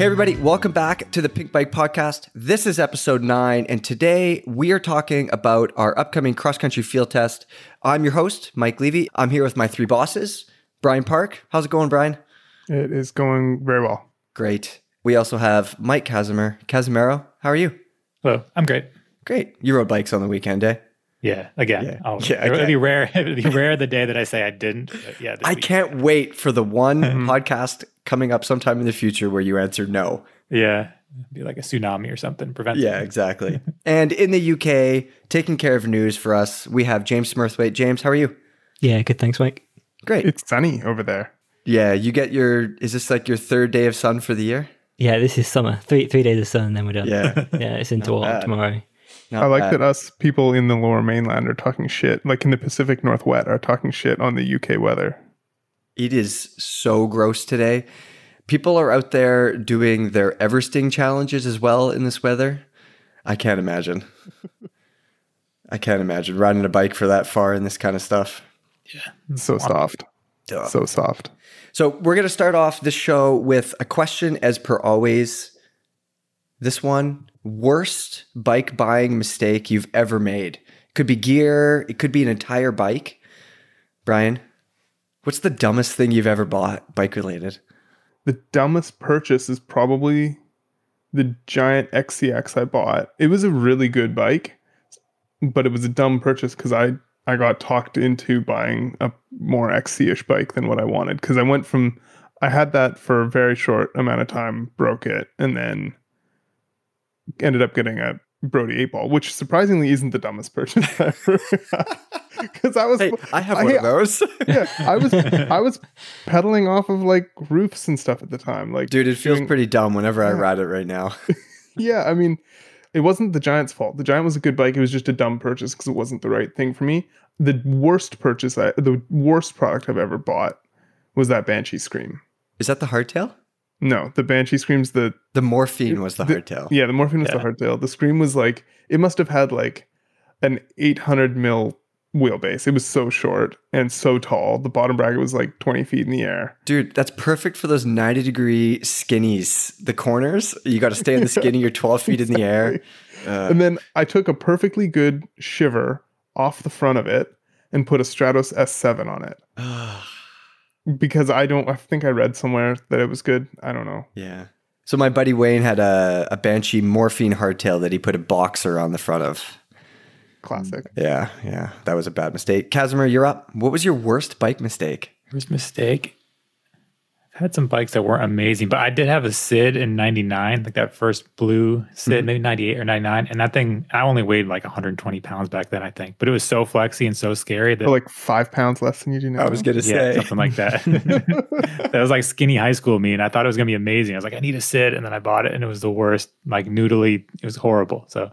Hey, everybody, welcome back to the Pink Bike Podcast. This is episode nine, and today we are talking about our upcoming cross country field test. I'm your host, Mike Levy. I'm here with my three bosses, Brian Park. How's it going, Brian? It is going very well. Great. We also have Mike Kazimer. Casimiro, how are you? Hello, I'm great. Great. You rode bikes on the weekend, eh? Yeah, again. Yeah. I'll, Yeah, It'd be rare. It'd be rare the day that I say I didn't. Yeah, I week- can't wait for the one Mm-hmm. podcast coming up sometime in the future where you answer no. Yeah, It'd be like a tsunami or something. Prevent. Yeah, exactly. and in the UK, taking care of news for us, we have James Smurthwaite. James, how are you? Yeah, good. Thanks, Mike. Great. It's sunny over there. yeah, you get your. Is this like your third day of sun for the year? Yeah, this is summer. Three three days of sun, and then we're done. Yeah. yeah, it's into autumn bad. tomorrow. Not I like bad. that us people in the lower mainland are talking shit, like in the Pacific Northwest, are talking shit on the UK weather. It is so gross today. People are out there doing their Everesting challenges as well in this weather. I can't imagine. I can't imagine riding a bike for that far in this kind of stuff. Yeah. so soft. Duh. So soft. So we're going to start off this show with a question, as per always. This one worst bike buying mistake you've ever made. Could be gear, it could be an entire bike. Brian, what's the dumbest thing you've ever bought bike related? The dumbest purchase is probably the giant XCX I bought. It was a really good bike, but it was a dumb purchase because I I got talked into buying a more XC-ish bike than what I wanted because I went from I had that for a very short amount of time, broke it, and then ended up getting a Brodie eight ball, which surprisingly isn't the dumbest purchase ever. Because I was Hey, I have one of those. yeah, I was I was pedaling off of like roofs and stuff at the time. Like, Dude, it feels doing- pretty dumb whenever I ride it right now. Yeah, I mean, it wasn't the Giant's fault. The Giant was a good bike. It was just a dumb purchase because it wasn't the right thing for me. The worst purchase, I, the worst product I've ever bought was that Banshee Scream. Is that the hardtail? No, the Banshee Scream's the The morphine was the, The- hardtail. yeah, the Morphine was the Yeah. hardtail. The Scream was like it must have had like an 800 mil wheelbase. It was so short and so tall. The bottom bracket was like 20 feet in the air. Dude, that's perfect for those 90 degree skinnies. The corners, you got to stay in the skinny, you're 12 feet in the air. Uh, And then I took a perfectly good shiver off the front of it and put a Stratos S7 on it because I don't. I think I read somewhere that it was good. I don't know. yeah. So my buddy Wayne had a, a Banshee morphine hardtail that he put a Boxxer on the front of. Classic. Yeah, yeah. That was a bad mistake. Kazimer, you're up. What was your worst bike mistake? First mistake. I've had some bikes that weren't amazing, but I did have a Sid in '99, like that first blue Sid, Mm-hmm. maybe '98 or '99, and that thing. I only weighed like 120 pounds back then, I think, but it was so flexy and so scary that For like five pounds less than you do now. I was going to yeah, say. something like that. that was like skinny high school me, and I thought it was gonna be amazing. I was like, I need a Sid, and then I bought it, and it was the worst, like noodly. It was horrible. So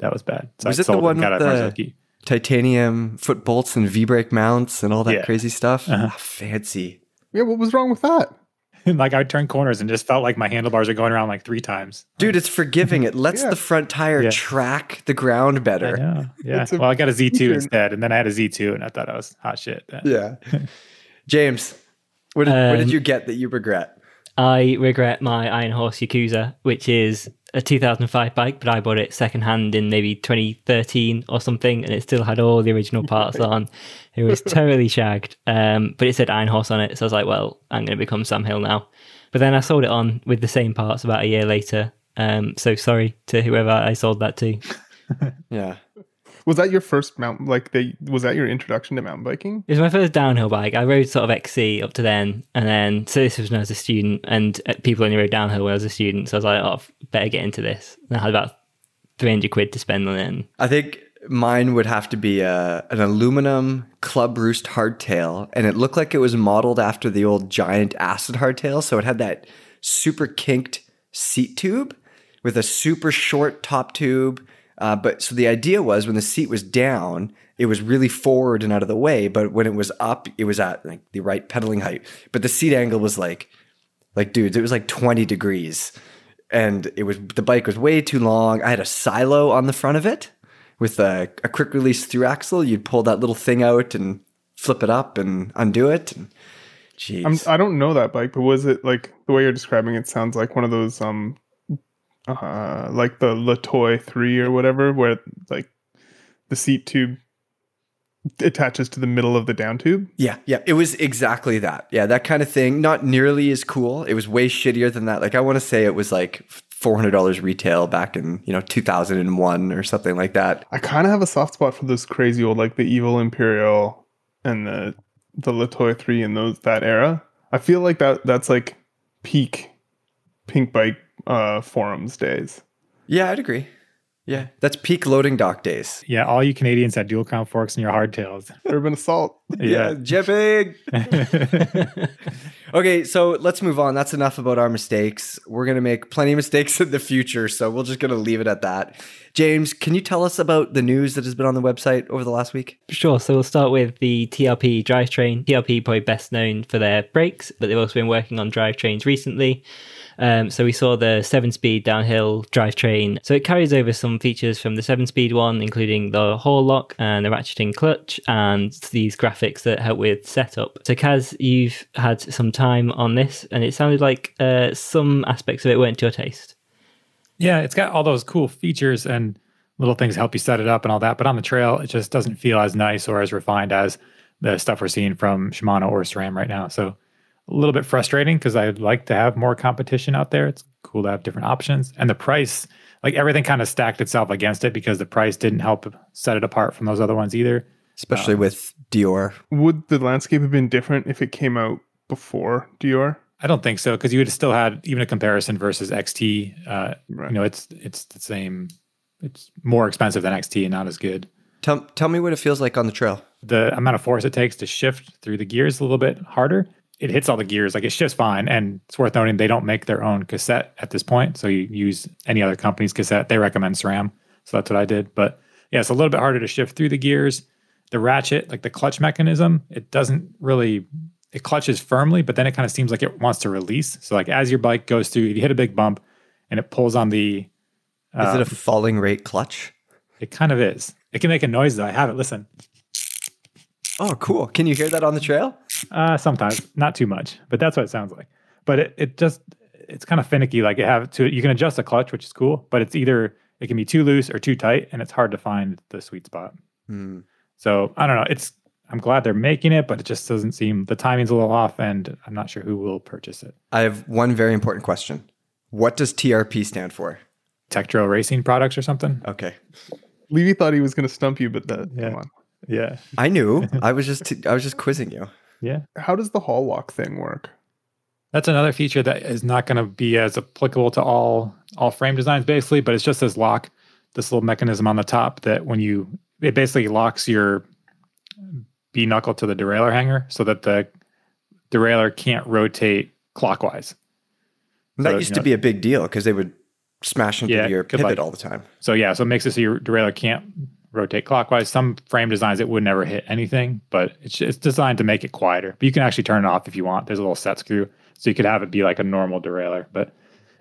that was bad. So Was I it the one and got with it the- Titanium foot bolts and V brake mounts and all that Yeah. crazy stuff. Uh-huh. Ah, fancy. Yeah. What was wrong with that? like I would turn corners and just felt like my handlebars are going around like three times. Dude, it's forgiving. It lets Yeah. the front tire Yeah. track the ground better. know. Yeah. It's a well, I got a Z2 instead, and then I had a Z2, and I thought I was hot shit. then. Yeah. James, what did, what did Um, you get that you regret? I regret my Iron Horse Yakuza, which is a 2005 bike, but I bought it secondhand in maybe 2013 or something, and it still had all the original parts on. It was totally shagged, um, but it said Iron Horse on it, so I was like, well, I'm going to become Sam Hill now. But then I sold it on with the same parts about a year later. Um, so sorry to whoever I sold that to. Yeah. Was that your first mountain? Like, they was that your introduction to mountain biking? It was my first downhill bike. I rode sort of XC up to then, and then so this was when I was a student, and uh, people only rode downhill when I was a student. So I was like, oh, better get into this. And I had about three hundred quid to spend on it. I think mine would have to be a, an aluminum club roost hardtail, and it looked like it was modeled after the old giant acid hardtail. So it had that super kinked seat tube with a super short top tube. Uh, but so the idea was when the seat was down, it was really forward and out of the way. But when it was up, it was at like the right pedaling height. But the seat angle was like, like dudes, it was like 20 degrees. And it was the bike was way too long. I had a silo on the front of it with a, a quick release through axle. You'd pull that little thing out and flip it up and undo it. And Jeez. I'm, I don't know that bike, but was it like the way you're describing it? Sounds like one of those um, uh, like the Latoy three or whatever, where like the seat tube attaches to the middle of the down tube. Yeah, yeah, it was exactly that. Yeah, that kind of thing. Not nearly as cool. It was way shittier than that. Like I want to say it was like four hundred dollars retail back in you know two thousand and one or something like that. I kind of have a soft spot for those crazy old like the Evil Imperial and the the Latoy three in those that era. I feel like that that's like peak pink bike uh, forums days. Yeah, I'd agree. Yeah, that's peak loading dock days. Yeah, all you Canadians had dual crown forks in your hardtails. Urban Assault. Yeah. jipping. okay, so let's move on. That's enough about our mistakes. We're gonna make plenty of mistakes in the future, so we're just gonna leave it at that. James, can you tell us about the news that has been on the website over the last week? Sure. So we'll start with the TRP drivetrain. TRP probably best known for their brakes, but they've also been working on drivetrains recently. Um, so we saw the seven speed downhill drivetrain. So it carries over some features from the seven speed one, including the hall lock and the ratcheting clutch and these graphics that help with setup. So Kaz, you've had some time on this and it sounded like uh, some aspects of it weren't to your taste. Yeah, it's got all those cool features and little things help you set it up and all that. But on the trail, it just doesn't feel as nice or as refined as the stuff we're seeing from Shimano or SRAM right now. So a little bit frustrating because I'd like to have more competition out there. It's cool to have different options. And the price, like everything kind of stacked itself against it because the price didn't help set it apart from those other ones either. Especially with Deore. Would the landscape have been different if it came out before Deore? I don't think so because you would have still had even a comparison versus XT. Uh, Right. You know, it's it's the same. It's more expensive than XT and not as good. Tell, tell me what it feels like on the trail. the amount of force it takes to shift through the gears a little bit harder. It hits all the gears, like it shifts fine. And it's worth noting they don't make their own cassette at this point. So you use any other company's cassette. They recommend SRAM. So that's what I did. But yeah, it's a little bit harder to shift through the gears. The ratchet, like the clutch mechanism, it doesn't really it clutches firmly, but then it kind of seems like it wants to release. So like as your bike goes through, if you hit a big bump and it pulls on the Is it a uh, falling rate clutch? it kind of is. It can make a noise though. I have it. Listen. Oh, cool. Can you hear that on the trail? Uh, sometimes, not too much, but that's what it sounds like. But it, it just it's kind of finicky. Like it have to you can adjust the clutch, which is cool, but it's either it can be too loose or too tight, and it's hard to find the sweet spot. Hmm. So I don't know. It's I'm glad they're making it, but it just doesn't seem the timing's a little off, and I'm not sure who will purchase it. I have one very important question. What does TRP stand for? Tektro Racing Products or something. Okay. Levy thought he was going to stump you, but that Yeah. come on. Yeah, I knew. I was just I was just quizzing you. Yeah. How does the hall lock thing work? That's another feature that is not going to be as applicable to all all frame designs, basically. But it's just this lock, this little mechanism on the top that when you it basically locks your B knuckle to the derailleur hanger, so that the derailleur can't rotate clockwise. That So, used you to be a big deal because they would smash into Yeah, your could, pivot like- all the time. So yeah, so it makes it so your derailleur can't rotate clockwise. Some frame designs it would never hit anything, but it's it's designed to make it quieter. But you can actually turn it off if you want. There's a little set screw, so you could have it be like a normal derailleur. But I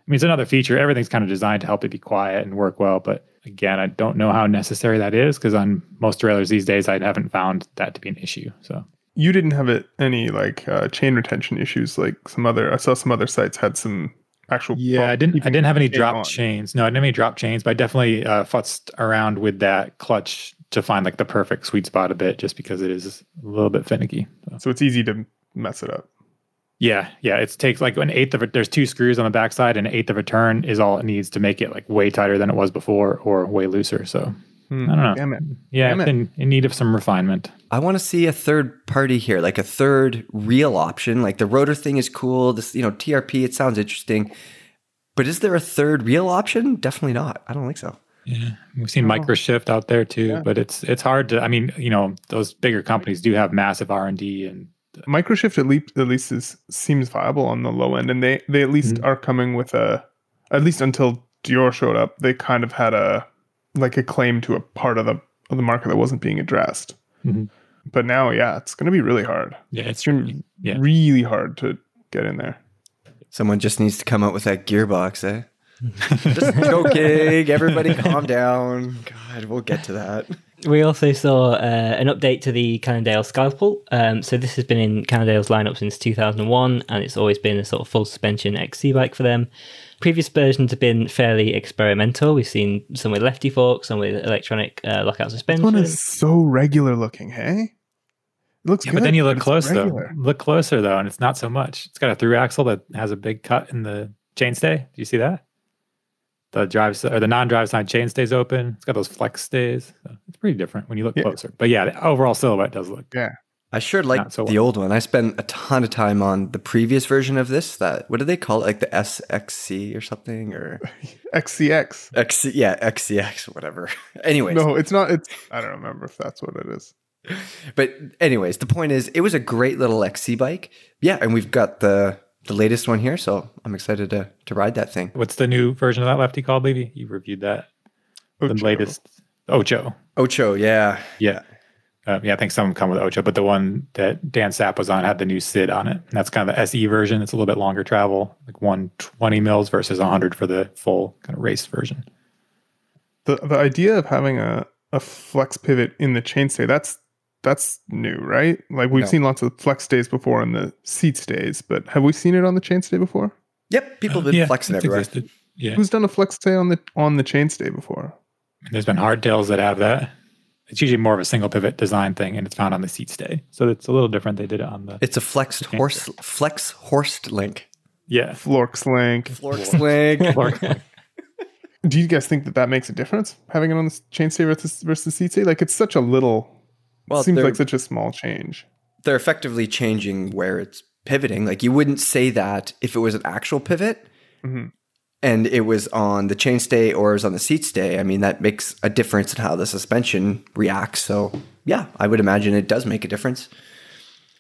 mean, it's another feature. Everything's kind of designed to help it be quiet and work well. But again, I don't know how necessary that is because on most derailleurs these days, I haven't found that to be an issue. So You didn't have it any like uh, chain retention issues like some other. I saw some other sites had some actual. Yeah, I didn't. I didn't have any drop on. chains. No, I didn't have any drop chains, but I definitely uh, futzed around with that clutch to find like the perfect sweet spot a bit, just because it is a little bit finicky. So, So it's easy to mess it up. yeah, yeah, it takes like an eighth of it. There's two screws on the backside, and an eighth of a turn is all it needs to make it like way tighter than it was before, or way looser. So Hmm, I don't know. Damn it. yeah, Damn it. in, in need of some refinement. I want to see a third party here, like a third real option. Like the rotor thing is cool. This, you know, TRP, it sounds interesting. But is there a third real option? Definitely not. I don't think so. Yeah, we've seen Oh. microshift out there too, Yeah. but it's it's hard to. I mean, you know, those bigger companies do have massive R and D and Microshift at least at least is seems viable on the low end, and they they at least Mhm. are coming with a at least until Deore showed up, they kind of had a like a claim to a part of the of the market that wasn't being addressed. Mhm. But now, yeah, it's going to be really hard. yeah, It's it's going to Yeah. really hard to get in there. Someone just needs to come up with that gearbox, eh? just joking. Everybody calm down. God, we'll get to that. We also saw uh, an update to the Cannondale Scalpel. Um, so this has been in Cannondale's lineup since 2001, and it's always been a sort of full suspension XC bike for them. Previous versions have been fairly experimental. We've seen some with lefty forks, some with electronic uh, lockout suspension. This one is so regular looking, hey? It looks Yeah, good. but then you look it's close though. Look closer though, and it's not so much. It's got a through axle that has a big cut in the chainstay. Do you see that? The drive or the non-drive side chainstay's open. It's got those flex stays. So it's pretty different when you look Yeah. closer. But yeah, the overall silhouette does look. I sure like so the old one. I spent a ton of time on the previous version of this. That what do they call it? Like the SXC or something or XCX. XC? Yeah, XCX, whatever. anyways, No, it's not. It's I don't remember if that's what it is. but anyways, the point is, it was a great little XC bike. Yeah, and we've got the the latest one here, so I'm excited to to ride that thing. What's the new version of that lefty called, Levy? You reviewed that. The latest Ocho. Ocho, yeah, Yeah. Uh, yeah, I think some of them come with Ocho, but the one that Dan Sapp was on had the new Sid on it. And that's kind of the SE version. It's a little bit longer travel, like 120 mils versus 100 for the full kind of race version. The the idea of having a a flex pivot in the chainstay that's that's new, right? Like we've No. seen lots of flex stays before in the seat stays, but have we seen it on the chainstay before? yep. People have been flexing it's everywhere. existed. Yeah. Who's done a flex stay on the on the chainstay before? There's been hardtails that have that. It's usually more of a single pivot design thing, and it's found on the seat stay. So it's a little different. They did it on the. It's a flexed Okay. horse, flex horsed link. Yeah. Florx link. Florx link. Do you guys think that that makes a difference having it on the chainstay versus versus seat stay? Like it's such a little. Well, seems like such a small change. they're effectively changing where it's pivoting. Like you wouldn't say that if it was an actual pivot Mhm. And it was on the chainstay or it was on the seat stay. I mean, that makes a difference in how the suspension reacts. So yeah, I would imagine it does make a difference.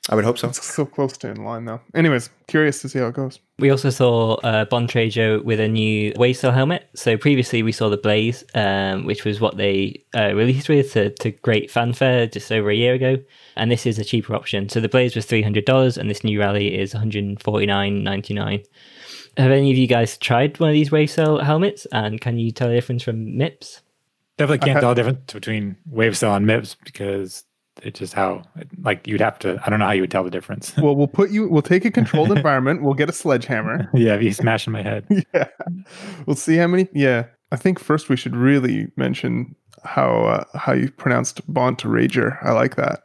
I would hope so. It's so close to in line though. Anyways, curious to see how it goes. We also saw uh, Bontrager with a new Wavecell helmet. So previously we saw the Blaze, um, which was what they uh, released with to, to great fanfare just over a year ago. And this is a cheaper option. So the Blaze was $300 and this new Rally is $149.99. Have any of you guys tried one of these Wavecell helmets? And can you tell the difference from MIPS? Definitely can't ha- tell the difference between Wavecell and MIPS because it's just how, like, you'd have to, I don't know how you would tell the difference. Well, we'll put you. We'll take a controlled environment. We'll get a sledgehammer. yeah, if you smashing my head. yeah, we'll see how many. Yeah, I think first we should really mention how uh, how you pronounced Bont Rager. I like that.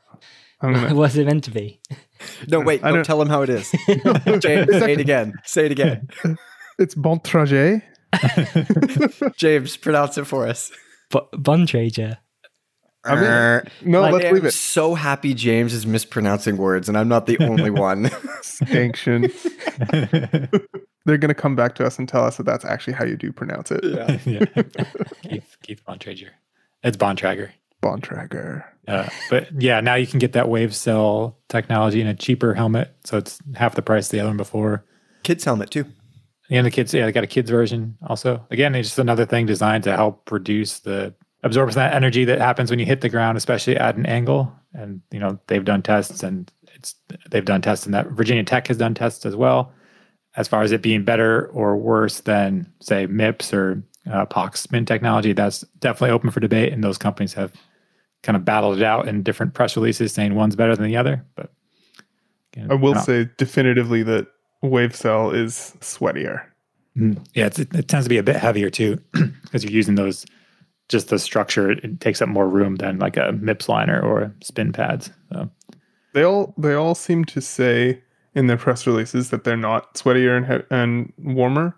I'm gonna. What's it meant to be? No, wait, I don't don't- tell him how it is. James, say it again. Say it again. it's Bont Trajet. James, pronounce it for us. Bo- Bontrager. I mean, no, I let's am leave it. so happy James is mispronouncing words, and I'm not the only one. Sanction. They're gonna come back to us and tell us that that's actually how you do pronounce it. yeah. yeah. Keith, Keith Bontrager. It's Bontrager. Bontrager. Uh, but yeah, now you can get that wave cell technology in a cheaper helmet. So it's half the price of the other one before. Kids helmet too. And the kids, yeah, they got a kids version also. Again, it's just another thing designed to help reduce the absorption of that energy that happens when you hit the ground, especially at an angle. And you know, they've done tests and it's they've done tests and that Virginia Tech has done tests as well. As far as it being better or worse than say MIPS or uh, POC spin technology, that's definitely open for debate. And those companies have kind of battled it out in different press releases saying one's better than the other. But again, I will don't- say definitively that Wave Cell is sweatier. Mm, Yeah, it's, it tends to be a bit heavier too because you're using those. Just the structure, it takes up more room than like a MIPS liner or spin pads. So, They all they all seem to say in their press releases that they're not sweatier and he- and warmer.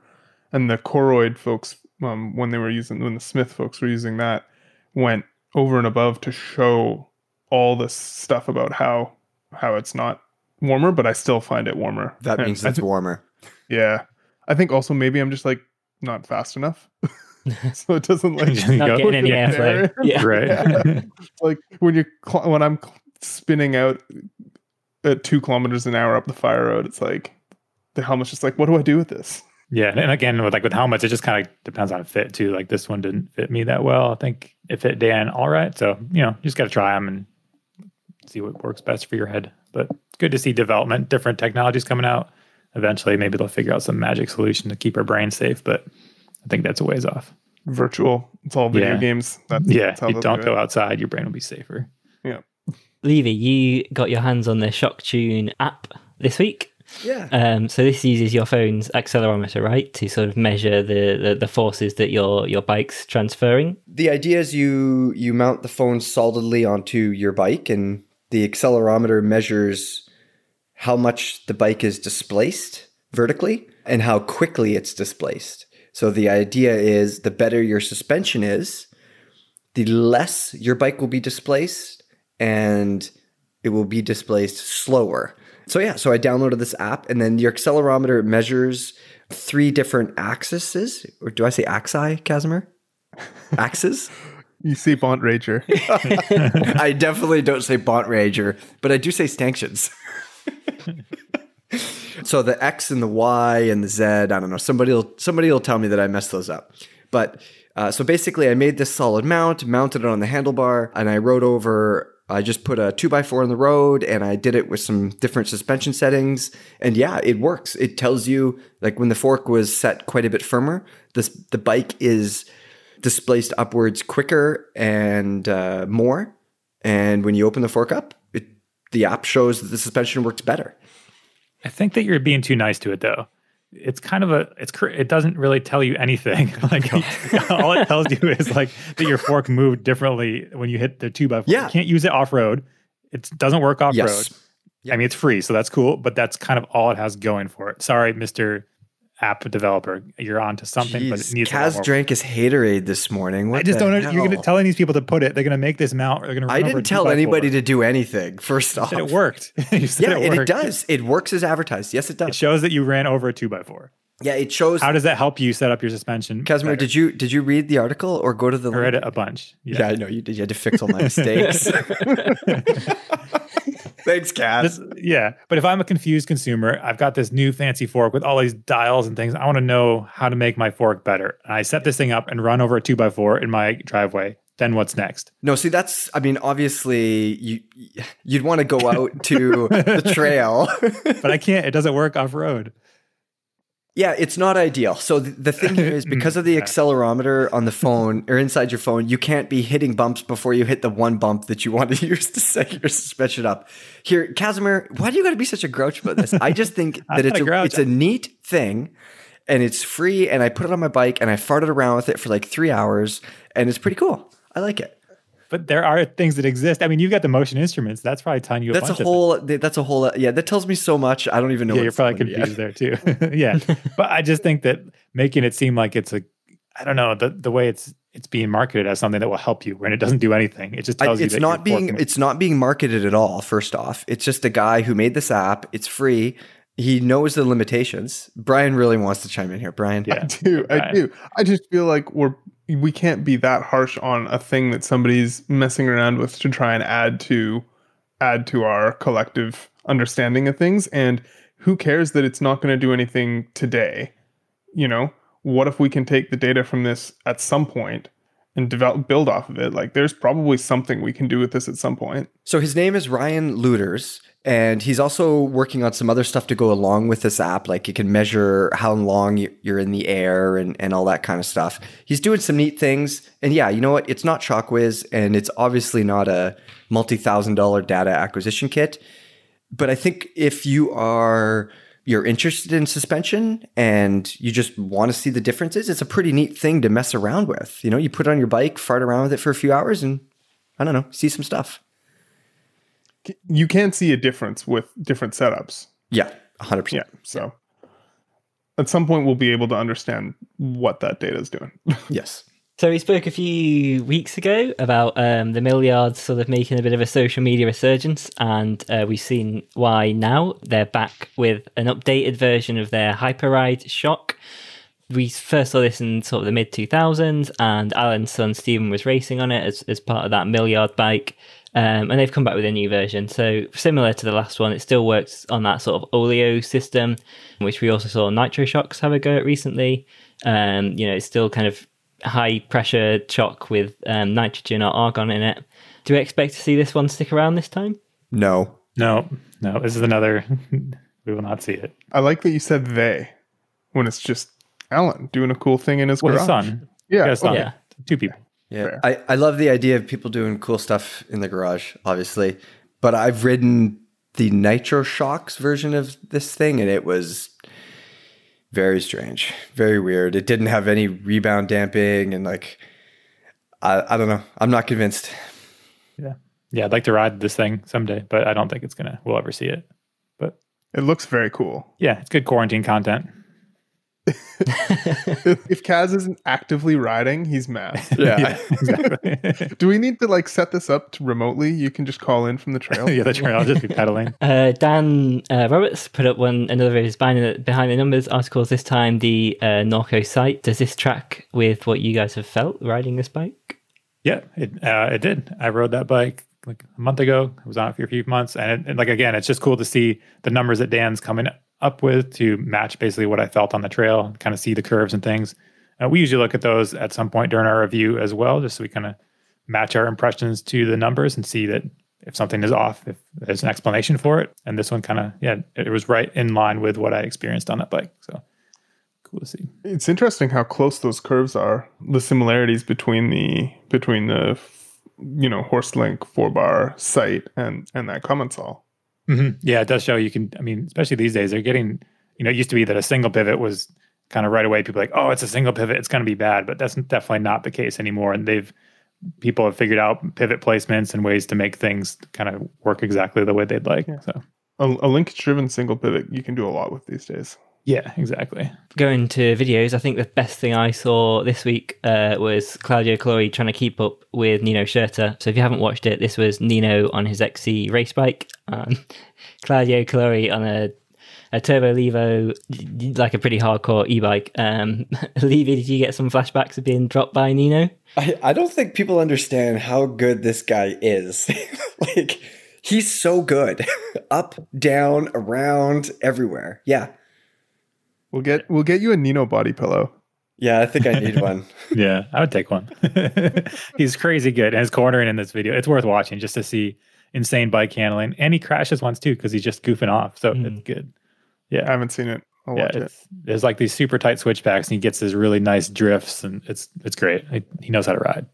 And the Koroyd folks, um, when they were using when the Smith folks were using that, went over and above to show all this stuff about how how it's not warmer, but I still find it warmer. That And means I it's thi- warmer. yeah. I think also maybe I'm just like not fast enough, so it doesn't like You Not go- getting any Yeah. airflow. Yeah. right. like when you're cl- when I'm cl- spinning out at two kilometers an hour up the fire road, it's like the helmet's just like, what do I do with this? Yeah, and again with like with helmets, it just kind of depends on fit too. Like this one didn't fit me that well. I think it fit Dan all right. So you know, you just got to try them and see what works best for your head. But it's good to see development, different technologies coming out. Eventually, maybe they'll figure out some magic solution to keep our brain safe. But I think that's a ways off. virtual. It's all video Yeah. games. That's, Yeah, that's you don't do go it. outside. Your brain will be safer. Yeah. Levy, you got your hands on the Shock Tune app this week. Yeah. Um, so this uses your phone's accelerometer, right, to sort of measure the, the, the forces that your your bike's transferring. the idea is you you mount the phone solidly onto your bike and the accelerometer measures how much the bike is displaced vertically and how quickly it's displaced so the idea is the better your suspension is the less your bike will be displaced and it will be displaced slower so yeah so i downloaded this app and then your accelerometer measures three different axes or do i say axi kazimer axes You see Bont Rager. I definitely don't say Bont Rager, but I do say stanchions. so the X and the Y and the Z, I don't know. Somebody will somebody will tell me that I messed those up. But uh, so basically, I made this solid mount, mounted it on the handlebar, and I rode over. I just put a two by four on the road, and I did it with some different suspension settings. And yeah, it works. It tells you like when the fork was set quite a bit firmer, this the bike is displaced upwards quicker and uh, more. And when you open the fork up, it, the app shows that the suspension works better. I think that you're being too nice to it, though. It's kind of a it's it doesn't really tell you anything. like all it tells you is like that your fork moved differently when you hit the two by four. Yeah. You can't use it off road. It doesn't work off road. Yes. I mean, it's free, so that's cool. But that's kind of all it has going for it. Sorry, Mister App Developer, you're onto something, but it Jeez, needs Kaz drank his haterade this morning. What I just don't know. You're gonna telling these people to put it. They're gonna make this mount. They're gonna. I didn't tell anybody to do anything. First off, it worked. you said yeah, it and it does. It works as advertised. Yes, it does. It shows that you ran over a two by four. Yeah, it shows. How does that help you set up your suspension? Kazimer, did you did you read the article or go to the? I read link? it a bunch. Yeah, I know you did. You had to fix all my mistakes. Thanks, Kaz. This- yeah, but if I'm a confused consumer, I've got this new fancy fork with all these dials and things. I want to know how to make my fork better. And I set this thing up and run over a two by four in my driveway. Then what's next? No, see, that's. I mean, obviously, you you'd want to go out to the trail. But I can't. It doesn't work off road. Yeah, it's not ideal. So th- the thing here is because of the accelerometer on the phone or inside your phone, you can't be hitting bumps before you hit the one bump that you want to use to set your suspension up. Here, Kazimer, why do you got to be such a grouch about this? I just think that it's a a, it's a neat thing and it's free and I put it on my bike and I farted around with it for like 3 hours and it's pretty cool. I like it. But there are things that exist. I mean, you've got the motion instruments. That's probably telling you a That's a bunch of whole that's a whole uh, yeah, that tells me so much. I don't even know yeah, what you're it's probably confused yet. there too. yeah, but I just think that making it seem like it's a, I don't know, the the way it's it's being marketed as something that will help you when it doesn't do anything. It just I- tells you it's that not your fork being moves. it's not being marketed at all first off it's just a guy who made this app it's free he knows the limitations brian really wants to chime in here brian Yeah. I do. I do. I just feel like we're we can't be that harsh on a thing that somebody's messing around with to try and add to add to our collective understanding of things. And who cares that it's not going to do anything today? You know, what if we can take the data from this at some point and develop build off of it? Like, there's probably something we can do with this at some point. so his name is ryan looters and he's also working on some other stuff to go along with this app like you can measure how long you- you're in the air and, and all that kind of stuff he's doing some neat things and yeah you know what it's not shockwiz and it's obviously not a multi-thousand dollar data acquisition kit but I think if you are you're interested in suspension and you just want to see the differences, it's a pretty neat thing to mess around with. You know, you put it on your bike, fart around with it for a few hours, and I don't know, see some stuff. You can see a difference with different setups. Yeah, 100%. Yeah. So at some point, we'll be able to understand what that data is doing. Yes. So we spoke a few weeks ago about um, the Millyards sort of making a bit of a social media resurgence, and uh, we've seen why now they're back with an updated version of their Hyperride Shock. We first saw this in sort of the mid 2000s, and Alan's son Stephen was racing on it as, as part of that Millyard bike. Um, and they've come back with a new version. So similar to the last one, it still works on that sort of oleo system, which we also saw Nitro Shocks have a go at recently. Um, you know, it's still kind of high pressure shock with um, nitrogen or argon in it. Do we expect to see this one stick around this time? No. no, no. This is another. we will not see it. I like that you said they when it's just Alan doing a cool thing in his Well, garage. his son. Yeah, it's not yeah. two people. Yeah, Fair. I, I love the idea of people doing cool stuff in the garage, obviously. But I've ridden the Nitro Shocks version of this thing, and it was very strange, very weird. It didn't have any rebound damping, and like, I, I don't know. I'm not convinced. Yeah, yeah. I'd like to ride this thing someday, but I don't think it's gonna. We'll ever see it. But It looks very cool. yeah, it's good quarantine content. if Kaz isn't actively riding, he's mad. Yeah, exactly. Do we need to like set this up to remotely? You can just call in from the trail. yeah, the trail. I'll just be pedaling. Uh, Dan uh, Roberts put up one another of his behind the, behind the numbers articles. This time, the uh, Norco Sight. Does this track with what you guys have felt riding this bike? Yeah, it uh, it did. I rode that bike like a month ago. I was on it for a few months, and, it, and like again, it's just cool to see the numbers that Dan's coming up with to match basically what I felt on the trail. Kind of see the curves and things. Uh, we usually look at those at some point during our review as well, just so we kind of match our impressions to the numbers and see that if something is off, if there's an explanation for it. And this one kind of yeah, it was right in line with what I experienced on that bike. So cool to see. It's interesting how close those curves are. The similarities between the between the you know Horst link four bar Sight and and that Commensal. Hmm Yeah, it does show you can. I mean, especially these days, they're getting. You know, it used to be that a single pivot was kind of right away. People like, oh, it's a single pivot, it's going to be bad, but that's definitely not the case anymore. And they've people have figured out pivot placements and ways to make things kind of work exactly the way they'd like. Yeah. So A, a link driven single pivot you can do a lot with these days. Yeah, exactly. Going to videos, I think the best thing I saw this week uh, was Claudio Caluori trying to keep up with Nino Schurter. So if you haven't watched it, this was Nino on his XC race bike, um, Claudio Caluori on a a Turbo Levo, like a pretty hardcore e-bike. Um, Levy, did you get some flashbacks of being dropped by Nino? I, I don't think people understand how good this guy is. like, he's so good. Up, down, around, everywhere. Yeah. We'll get we'll get you a Nino body pillow. Yeah, I think I need one. Yeah, I would take one. He's crazy good, and his cornering in this video, it's worth watching just to see insane bike handling. And he crashes once too because he's just goofing off. So Mm. it's good. Yeah. I haven't seen it. I'll yeah. watch it. It's, there's like these super tight switchbacks, and he gets his really nice drifts, and it's it's great. He, he knows how to ride.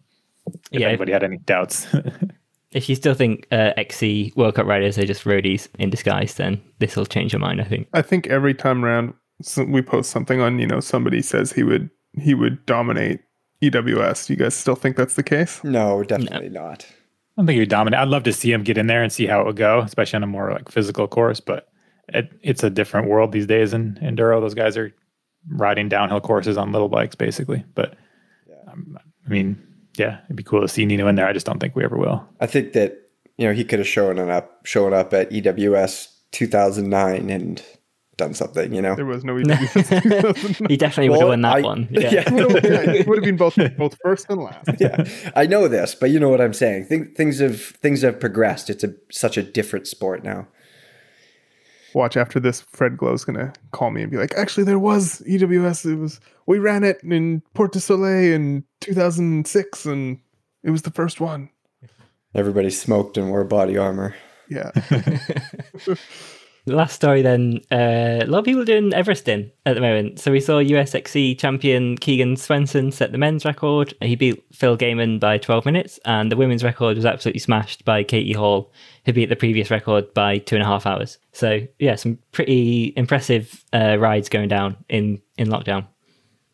If Yeah. anybody had any doubts, If you still think uh, XC World Cup riders are just roadies in disguise, then this will change your mind, I think. I think every time around so we post something on, you know, somebody says he would he would dominate EWS. Do you guys still think that's the case? No, definitely not. I don't think he'd dominate. I'd love to see him get in there and see how it would go, especially on a more like physical course. But it, it's a different world these days in enduro. Those guys are riding downhill courses on little bikes, basically. But um, I mean, yeah, it'd be cool to see Nino in there. I just don't think we ever will. I think that you know he could have shown up, shown up at EWS 2009 and done something. You know, There was no EWS. He definitely would have won that I- one. yeah. Yeah. it would have been both both first and last. yeah, I know this, but you know what I'm saying. Think, things have things have progressed. It's a such a different sport now. Watch after this, Fred Glo's gonna call me and be like, "Actually, there was EWS. It was we ran it in Portes du Soleil in 2006, and it was the first one." Everybody smoked and wore body armor. Yeah, Last story then, uh, a lot of people doing Everesting at the moment. So we saw USXC champion Keegan Swenson set the men's record. He beat Phil Gaimon by 12 minutes, and the women's record was absolutely smashed by Katie Hall, who beat the previous record by two and a half hours. So yeah, some pretty impressive uh, rides going down in, in lockdown.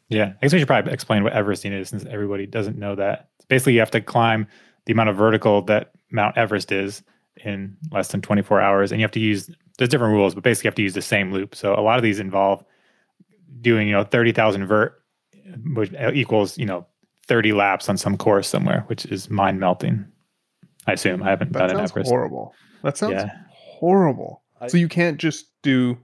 Yeah, I guess we should probably explain what Everesting is since everybody doesn't know that. Basically, you have to climb the amount of vertical that Mount Everest is in less than 24 hours, and you have to use there's different rules, but basically you have to use the same loop. So a lot of these involve doing you know 30,000 vert, which uh, equals you know 30 laps on some course somewhere, which is mind melting. I assume I haven't that done an sounds Everest. horrible. That sounds Yeah. horrible. I- so you can't just do.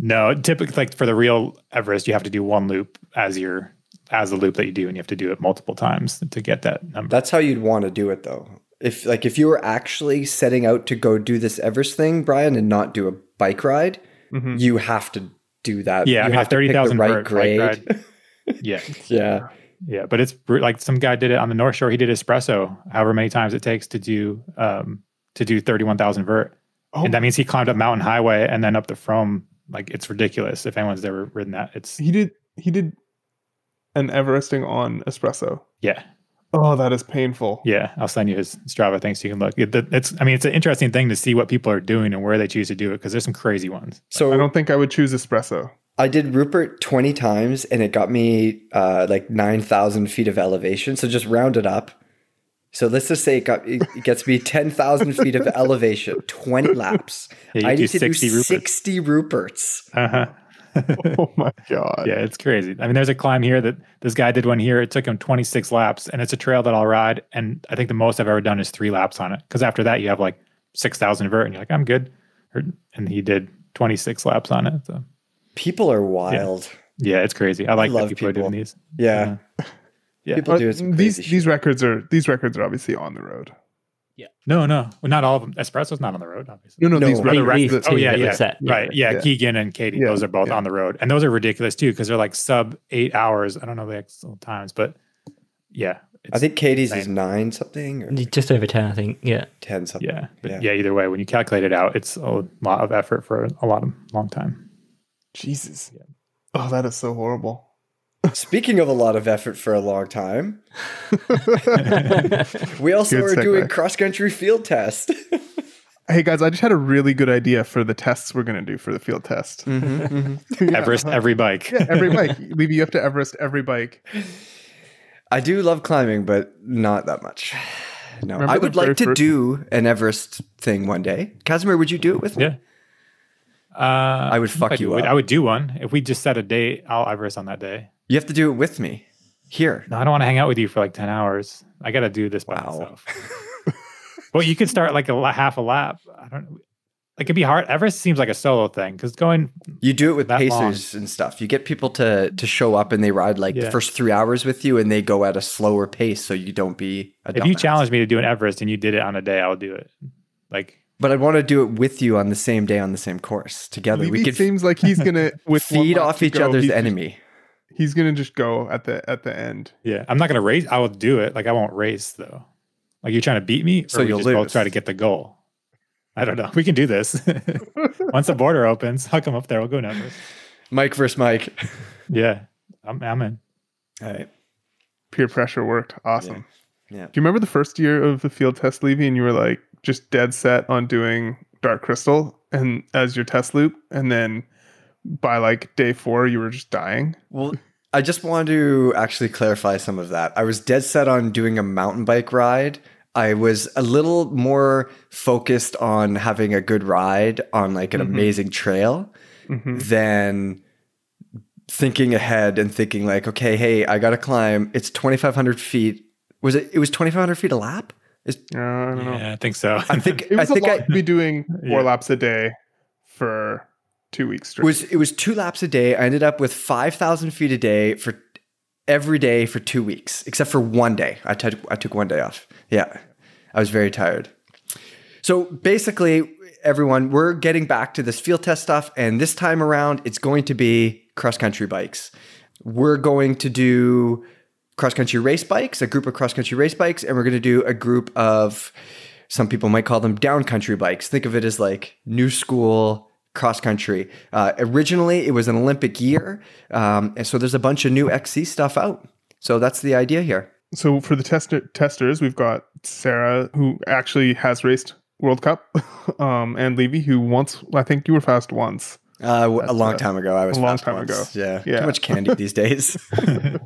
No, typically, like for the real Everest, you have to do one loop as your as the loop that you do, and you have to do it multiple times to get that number. That's how you'd want to do it, though. If like if you were actually setting out to go do this Everest thing, Brian, and not do a bike ride, Mhm. you have to do that. Yeah, I you mean, have to pick the 30,000 right vert bike grade. ride. yeah, yeah, yeah, but it's like some guy did it on the North Shore. He did Expresso, however many times it takes to do um to do thirty one thousand vert, Oh, and that means he climbed up Mountain Highway and then up the From. Like it's ridiculous. If anyone's ever ridden that, it's he did. He did an Everesting on Expresso. Yeah, Oh, that is painful. yeah. I'll send you his Strava thing so you can look. It, it's, I mean, it's an interesting thing to see what people are doing and where they choose to do it because there's some crazy ones. So I don't think I would choose Expresso. I did Rupert 20 times and it got me uh, like 9,000 feet of elevation. So just round it up. So let's just say it, got, it gets me 10,000 feet of elevation, 20 laps. Yeah, you I do need to do 60 Ruperts. 60 Ruperts. Uh huh. Oh my god. Yeah, it's crazy. I mean, there's a climb here that this guy did one here. It took him 26 laps, and it's a trail that I'll ride. And I think the most I've ever done is three laps on it. Because after that, you have like 6,000 vert, and you're like, I'm good. And he did 26 laps on it. So People are wild. yeah, it's crazy. I like love that people, are doing these. Yeah. Yeah. People But do some these crazy these shit. records are these records are obviously on the road. No, no, well, not all of them. Expresso's not on the road, obviously. No, no, No. these He- records. He- that- Oh Two yeah, yeah, set, right. Yeah, Yeah. Keegan and Katie, Yeah, those are both yeah. on the road, and those are ridiculous too because they're like sub eight hours. I don't know the actual times, but yeah, I think Katie's is nine something or Just over 10, I think. Yeah. 10 something. yeah, but Yeah. yeah. Either way, when you calculate it out, it's a lot of effort for a lot of long time. Jesus. Oh, that is so horrible. Speaking of a lot of effort for a long time, we also Good are doing cross country field test. Hey guys, I just had a really good idea for the tests we're gonna do for the field test. Mm-hmm, Yeah. Everest, every bike. Yeah, every bike. Leave you up to Everest every bike. I do love climbing, but not that much. No, Remember I would like to first- do an Everest thing one day. Kazimer, would you do it with me? Yeah. Uh, I would fuck you up. I would do one if we just set a date. I'll Everest on that day. You have to do it with me here. No, I don't want to hang out with you for like ten hours. I got to do this by Wow. myself. well, you could start like a half a lap. I don't. Like it'd be hard. Everest seems like a solo thing because going. You do it with That pacers and stuff. You get people to to show up and they ride like the first three hours with you, and they go at a slower pace, so you don't be a If you dumbass. challenge me to do an Everest and you did it on a day, I'll do it. Like But I want to do it with you on the same day on the same course together. we could seems like he's gonna with feed off each go, other's he's- enemy. He's gonna just go at the at the end. yeah, I'm not gonna race. I will do it. Like I won't race though. Like you're trying to beat me, or So you'll just both try to get the goal. I don't know. We can do this. Once the border opens, I'll come up there. We'll go to Everest. Mike versus Mike. Yeah, I'm, I'm in. All right. Peer pressure worked. Awesome. Yeah. Do you remember the first year of the field test, Levy, and you were like just dead set on doing Dark Crystal and as your test loop, and then by like day four you were just dying? Well, I just wanted to actually clarify some of that. I was dead set on doing a mountain bike ride. I was a little more focused on having a good ride on like an amazing trail Mm-hmm. than thinking ahead and thinking like, okay, hey, I got to climb. It's 2,500 feet. Was it? It was 2,500 feet a lap. Is Uh, I don't know. Yeah, I think so. I think It was I think a lot I, to be doing four Yeah. laps a day for two weeks straight. It was it was two laps a day. I ended up with five thousand feet a day for every day for two weeks, except for one day. I took I took one day off. Yeah, I was very tired. So basically, everyone, we're getting back to this field test stuff, and this time around, it's going to be cross country bikes. We're going to do cross country race bikes, a group of cross country race bikes, and we're going to do a group of some people might call them down country bikes. Think of it as like new school cross country. Uh, originally, it was an Olympic year, um, and so there's a bunch of new XC stuff out. So that's the idea here. so for the tester, testers, we've got Sarah, who actually has raced World Cup, um, and Levy, who once I think you were fast once. Uh, a long time ago, I was a long time once. ago. Yeah, Yeah. too much candy these days.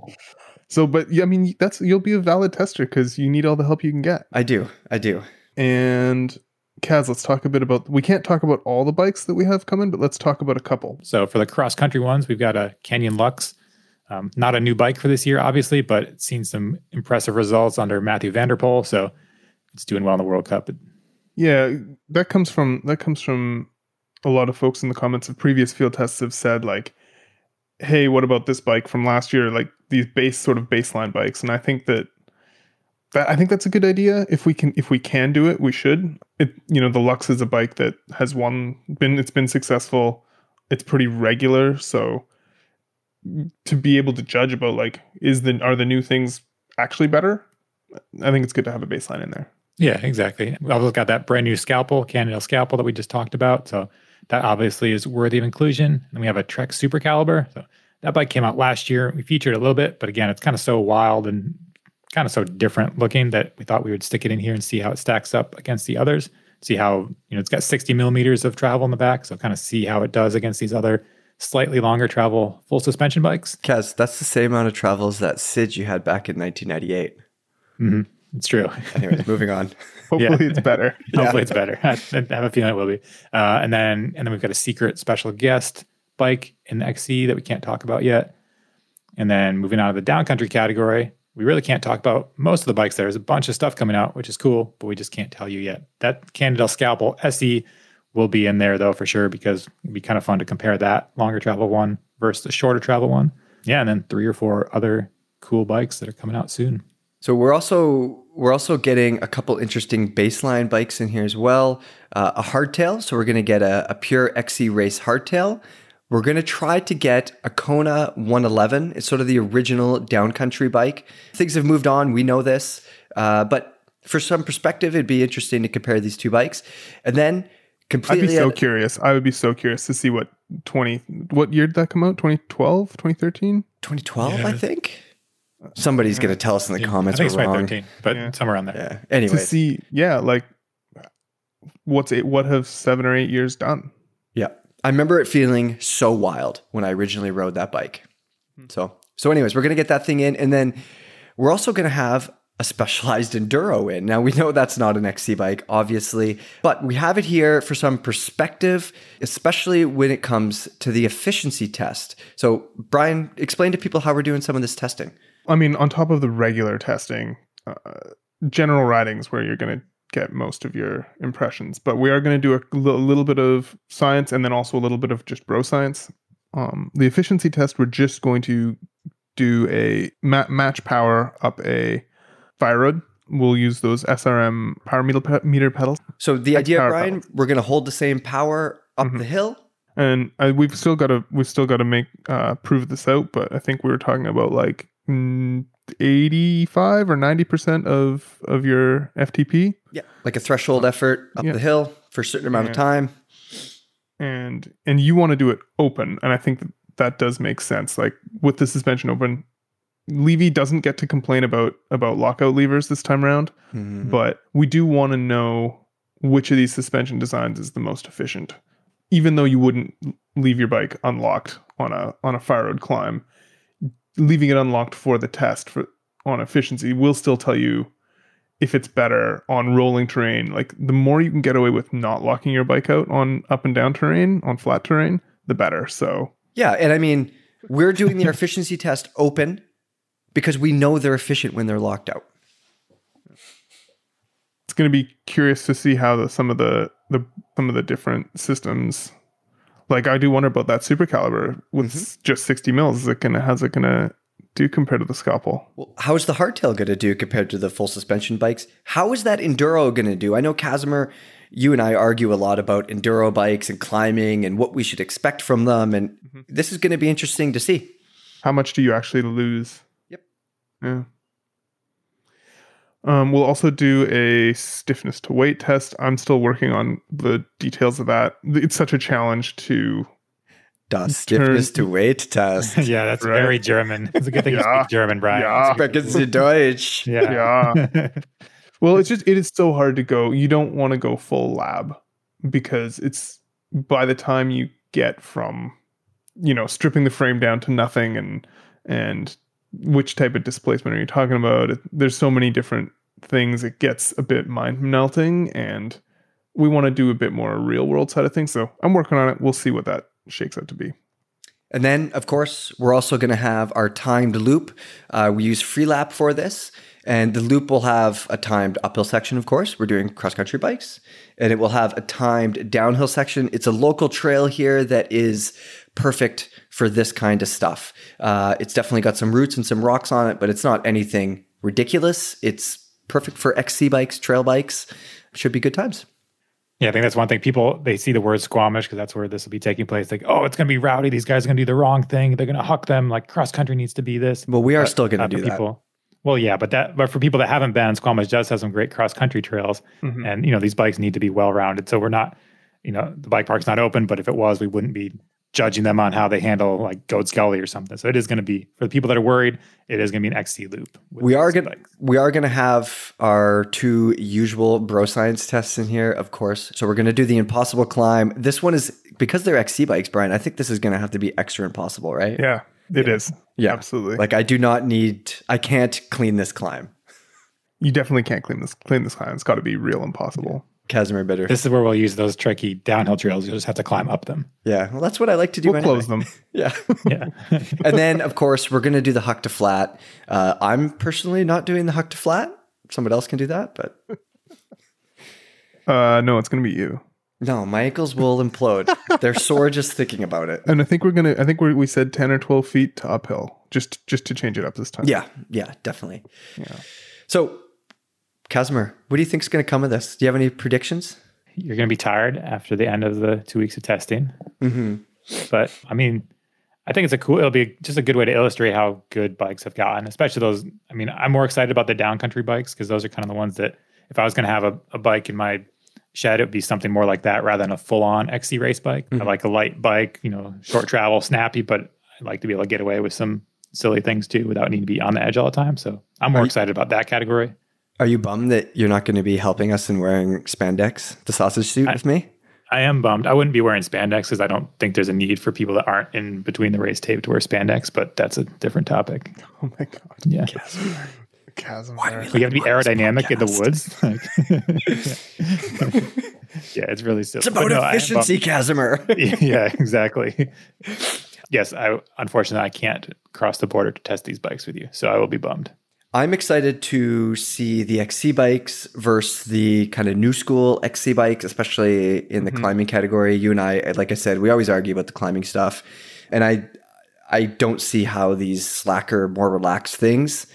So, but yeah, I mean, that's you'll be a valid tester because you need all the help you can get. I do, I do. And Kaz, let's talk a bit about. We can't talk about all the bikes that we have coming, but let's talk about a couple. So for the cross country ones, we've got a Canyon Lux. Um, not a new bike for this year, obviously, but it's seen some impressive results under Mathieu van der Poel. So it's doing well in the World Cup. Yeah, that comes from that comes from a lot of folks in the comments of previous field tests have said like, "Hey, what about this bike from last year? Like these base sort of baseline bikes." And I think that that I think that's a good idea. If we can if we can do it, we should. It you know the Lux is a bike that has won been it's been successful. It's pretty regular, so to be able to judge about like is the are the new things actually better? I think it's good to have a baseline in there. Yeah, exactly. We've also got that brand new scalpel, Cannondale scalpel that we just talked about. So that obviously is worthy of inclusion. And we have a Trek Super Caliber. So That bike came out last year. We featured a little bit, but again, it's kind of so wild and kind of so different looking that we thought we would stick it in here and see how it stacks up against the others. See how, you know, it's got 60 millimeters of travel in the back. So kind of see how it does against these other slightly longer travel full suspension bikes. Kaz, that's the same amount of travel as that Sid you had back in 1998. Mm-hmm. It's true. Anyways, moving on. Hopefully it's better. Hopefully it's better. I have a feeling it will be. Uh, and then and then we've got a secret special guest bike in the XC that we can't talk about yet. And then moving out of the downcountry category, we really can't talk about most of the bikes. There's a bunch of stuff coming out, which is cool, but we just can't tell you yet. That Cannondale Scalpel SE will be in there though for sure because it'd be kind of fun to compare that longer travel one versus the shorter travel one. Yeah, and then three or four other cool bikes that are coming out soon. So we're also we're also getting a couple interesting baseline bikes in here as well. Uh, a hardtail, so we're going to get a, a pure XC race hardtail. We're going to try to get a Kona 111. It's sort of the original downcountry bike. Things have moved on. We know this, uh, but for some perspective, it'd be interesting to compare these two bikes. And then completely, I'd be so curious. I would be so curious to see what 20 what year did that come out? 2012, 2013? 2012, I think. Somebody's going to tell us in the comments I think we're it's wrong. 2013, but Yeah. somewhere around there. Yeah. To see, yeah, like what's it? What have seven or eight years done? Yeah. I remember it feeling so wild when I originally rode that bike. So, so anyways, we're going to get that thing in and then we're also going to have a specialized enduro in. Now we know that's not an XC bike obviously, but we have it here for some perspective, especially when it comes to the efficiency test. So, Brian, explain to people how we're doing some of this testing. I mean, on top of the regular testing, uh, general ridings where you're going to get most of your impressions. But we are going to do a l- little bit of science and then also a little bit of just bro science. Um, the efficiency test, we're just going to do a ma- match power up a fire road. We'll use those SRM power meter, pe- meter pedals. So the idea, Brian, pedals. we're going to hold the same power up mm-hmm. the hill. And I, we've still got to we've still got to make uh, prove this out. But I think we were talking about like 85 or 90% of of your FTP. Yeah. Like a threshold effort up yeah. the hill for a certain amount of time. And and you want to do it open and I think that, that does make sense like with the suspension open Levy doesn't get to complain about about lockout levers this time around, mm-hmm. but we do want to know which of these suspension designs is the most efficient. Even though you wouldn't leave your bike unlocked on a on a fire road climb, leaving it unlocked for the test for on efficiency will still tell you if it's better on rolling terrain. Like the more you can get away with not locking your bike out on up and down terrain, on flat terrain, the better. So Yeah, and I mean, we're doing the efficiency test open because we know they're efficient when they're locked out. it's going to be curious to see how the, some of the, the some of the different systems like i do wonder about that Supercaliber with mm-hmm. just 60 mils is it gonna how's it gonna do compared to the scalpel Well, how's the hardtail going to do compared to the full suspension bikes? How is that enduro going to do? I know Kazimer, you and I argue a lot about enduro bikes and climbing and what we should expect from them, and mm-hmm. this is going to be interesting to see. how much do you actually lose Yep. yeah um, we'll also do a stiffness to weight test. I'm still working on the details of that. It's such a challenge to Das stiffness to weight test. yeah, that's Right. very German. It's a good thing you speak German, Brian. Yeah. Sprechen Sie Deutsch. Yeah. Yeah. Well, it's just it is so hard to go. You don't want to go full lab because it's by the time you get from you know stripping the frame down to nothing and and which type of displacement are you talking about? There's so many different things. It gets a bit mind melting, and we want to do a bit more real world side of things. So I'm working on it. We'll see what that shakes out to be. And then, of course, we're also going to have our timed loop. Uh, we use Freelap for this. And the loop will have a timed uphill section, of course. We're doing cross country bikes. And it will have a timed downhill section. It's a local trail here that is perfect for this kind of stuff. Uh, it's definitely got some roots and some rocks on it, but it's not anything ridiculous. It's perfect for XC bikes, trail bikes. Should be good times. Yeah, I think that's one thing. People they see the word Squamish because that's where this will be taking place. Like, oh, it's going to be rowdy. These guys are going to do the wrong thing. They're going to huck them. Like cross country needs to be this. Well, we are But, still going uh, to do for that. people. Well, yeah, but that but for people that haven't been, Squamish does have some great cross country trails, Mhm. and you know these bikes need to be well rounded. So we're not, you know, the bike park's not open, but if it was, we wouldn't be judging them on how they handle like Goat Scully or something. So it is going to be for the people that are worried. It is going to be an XC loop. We are gonna we are gonna have our two usual bro science tests in here, of course. So we're gonna do the impossible climb. This one is because they're XC bikes, Brian. I think this is gonna have to be extra impossible, right? Yeah, it is. Yeah. absolutely. Like I do not need. I can't clean this climb. you definitely can't clean this. Clean this climb. It's got to be real impossible. Kazimer bitter. This is where we'll use those tricky downhill trails. You'll just have to climb up them. Yeah. Well, that's what I like to do. We'll anyway. close them. Yeah. Yeah. and then of course we're gonna do the huck to flat. Uh, I'm personally not doing the huck to flat. Someone else can do that, but Uh, no, it's gonna be you. no, my ankles will implode. They're sore just thinking about it. And I think we're gonna. I think we we said ten or twelve feet to uphill, just just to change it up this time. Yeah, yeah, definitely. Yeah. So, Kazimer, what do you think is going to come of this? Do you have any predictions? You're going to be tired after the end of the two weeks of testing. Mm-hmm. But I mean, I think it's a cool. It'll be just a good way to illustrate how good bikes have gotten, especially those. I mean, I'm more excited about the downcountry bikes because those are kind of the ones that, if I was going to have a, a bike in my shed, it would be something more like that rather than a full-on XC race bike. I like a light bike, you know, short travel, snappy, but I like to be able to get away with some silly things too without needing to be on the edge all the time. So I'm more excited about that category. Are you bummed that you're not going to be helping us in wearing spandex, the sausage suit, with me? I am bummed. I wouldn't be wearing spandex because I don't think there's a need for people that aren't in between the race tape to wear spandex, but that's a different topic. Oh my god. Yeah. Chasm. You have to be aerodynamic in the woods. yeah, it's really silly. It's about no, I am efficiency, Kazimer. yeah, exactly. Yes, I unfortunately I can't cross the border to test these bikes with you, so I will be bummed. I'm excited to see the XC bikes versus the kind of new school XC bikes, especially in the mm-hmm. climbing category. You and I, like I said, we always argue about the climbing stuff, and I, I don't see how these slacker, more relaxed things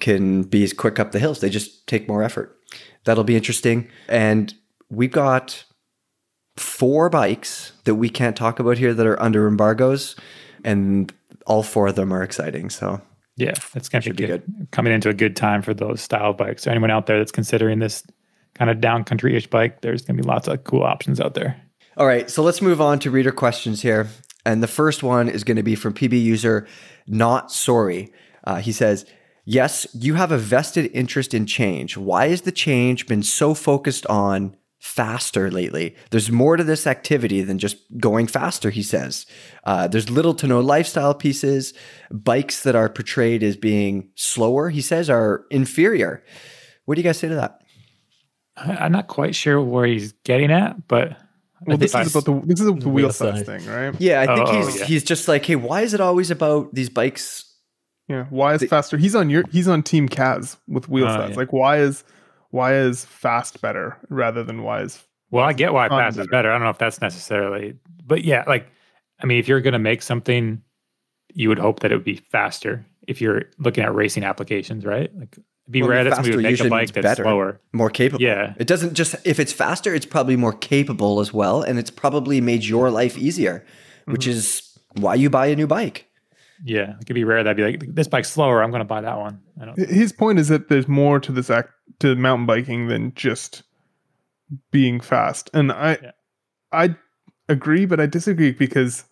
can be as quick up the hills. They just take more effort. That'll be interesting. And we've got four bikes that we can't talk about here that are under embargoes, and all four of them are exciting. So Yeah, it's going to be be good. Coming into a good time for those style bikes. So anyone out there that's considering this kind of downcountry-ish bike, there's going to be lots of cool options out there. All right, so let's move on to reader questions here. And the first one is going to be from PB user Not Sorry. Uh, he says, Yes, you have a vested interest in change. Why has the change been so focused on faster lately? There's more to this activity than just going faster, he says. Uh, there's little to no lifestyle pieces. Bikes that are portrayed as being slower, he says, are inferior. What do you guys say to that? I- I'm not quite sure where he's getting at, but Well, this is about the this is the wheel wheel size size. thing, right? Yeah, I think Oh, he's yeah. he's just like, hey, why is it always about these bikes Yeah. Why is faster? He's on your he's on Team Kaz with wheel Oh, size. yeah. Like why is why is fast better rather than why is Well, I get why Fun fast is better. better. I don't know if that's necessarily, but yeah, like, I mean, if you're going to make something, you would hope that it would be faster. If you're looking at racing applications, right? Like, be Well, rare that somebody would make a bike that's better. slower. more capable. Yeah. It doesn't just if it's faster, it's probably more capable as well, and it's probably made your life easier, which mm-hmm. is why you buy a new bike. Yeah, it could be rare that'd be like this bike's slower. I'm going to buy that one. I don't. his point is that there's more to this act to mountain biking than just being fast. And I Yeah. I agree, but I disagree because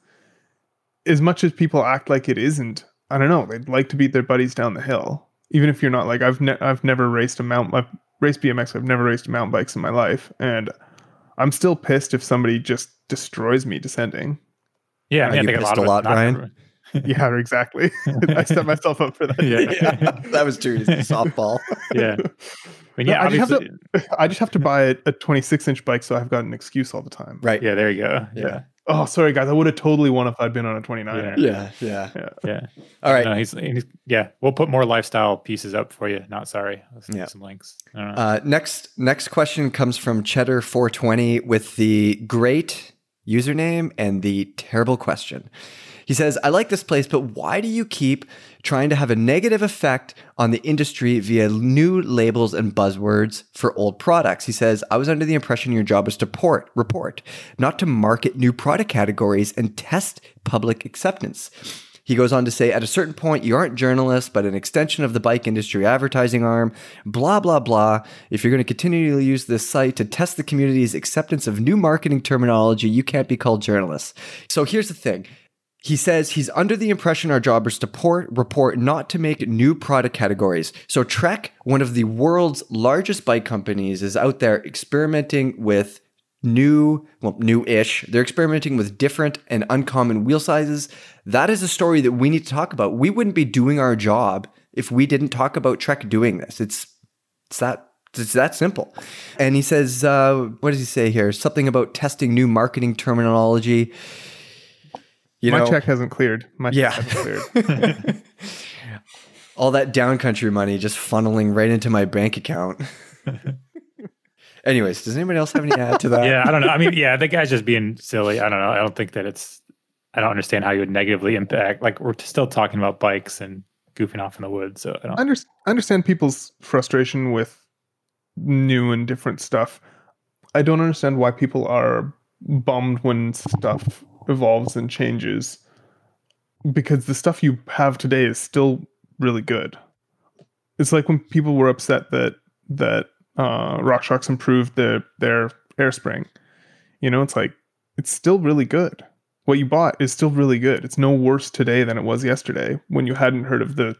as much as people act like it isn't, I don't know, they'd like to beat their buddies down the hill. Even if you're not like I've ne- I've never raced a mountain I've raced BMX, I've never raced mountain bikes in my life. And I'm still pissed if somebody just destroys me descending. Yeah, I Are mean, I you think a pissed lot a of lot, it's not Brian? everyone. Yeah, exactly. I set myself up for that. Yeah. that was true. Softball. yeah. I mean, yeah, I just have obviously. I just have to buy a, a 26 inch bike, so I've got an excuse all the time. Right. Yeah, there you go. Yeah. Yeah. Oh, sorry guys, I would have totally won if I'd been on a 29. Yeah. Yeah. Yeah. Yeah. All right. No, he's, he's, yeah, we'll put more lifestyle pieces up for you. Not sorry. Let's Yeah. yeah. some links. I. Uh, next next question comes from Cheddar420 with the great username and the terrible question. He says, I like this place, but why do you keep trying to have a negative effect on the industry via new labels and buzzwords for old products? He says, I was under the impression your job was to port, report, not to market new product categories and test public acceptance. He goes on to say, at a certain point, you aren't journalists, but an extension of the bike industry advertising arm, blah, blah, blah. If you're going to continue to use this site to test the community's acceptance of new marketing terminology, you can't be called journalists. So here's the thing. He says he's under the impression our job is to port, report, not to make new product categories. So Trek, one of the world's largest bike companies, is out there experimenting with new, well, new-ish. They're experimenting with different and uncommon wheel sizes. That is a story that we need to talk about. We wouldn't be doing our job if we didn't talk about Trek doing this. It's it's that it's that simple. And he says, uh, what does he say here? Something about testing new marketing terminology. You My know, check hasn't cleared. My Yeah. check hasn't cleared. all that downcountry money just funneling right into my bank account. Anyways, does anybody else have any add to that? yeah, I don't know. I mean, yeah, the guy's just being silly. I don't know. I don't think that it's. I don't understand how you would negatively impact. Like we're still talking about bikes and goofing off in the woods. So I don't. I under- I understand people's frustration with new and different stuff. I don't understand why people are bummed when stuff evolves and changes because the stuff you have today is still really good. It's like when people were upset that that uh, RockShox improved their their air spring. You know, it's like it's still really good. What you bought is still really good. It's no worse today than it was yesterday when you hadn't heard of the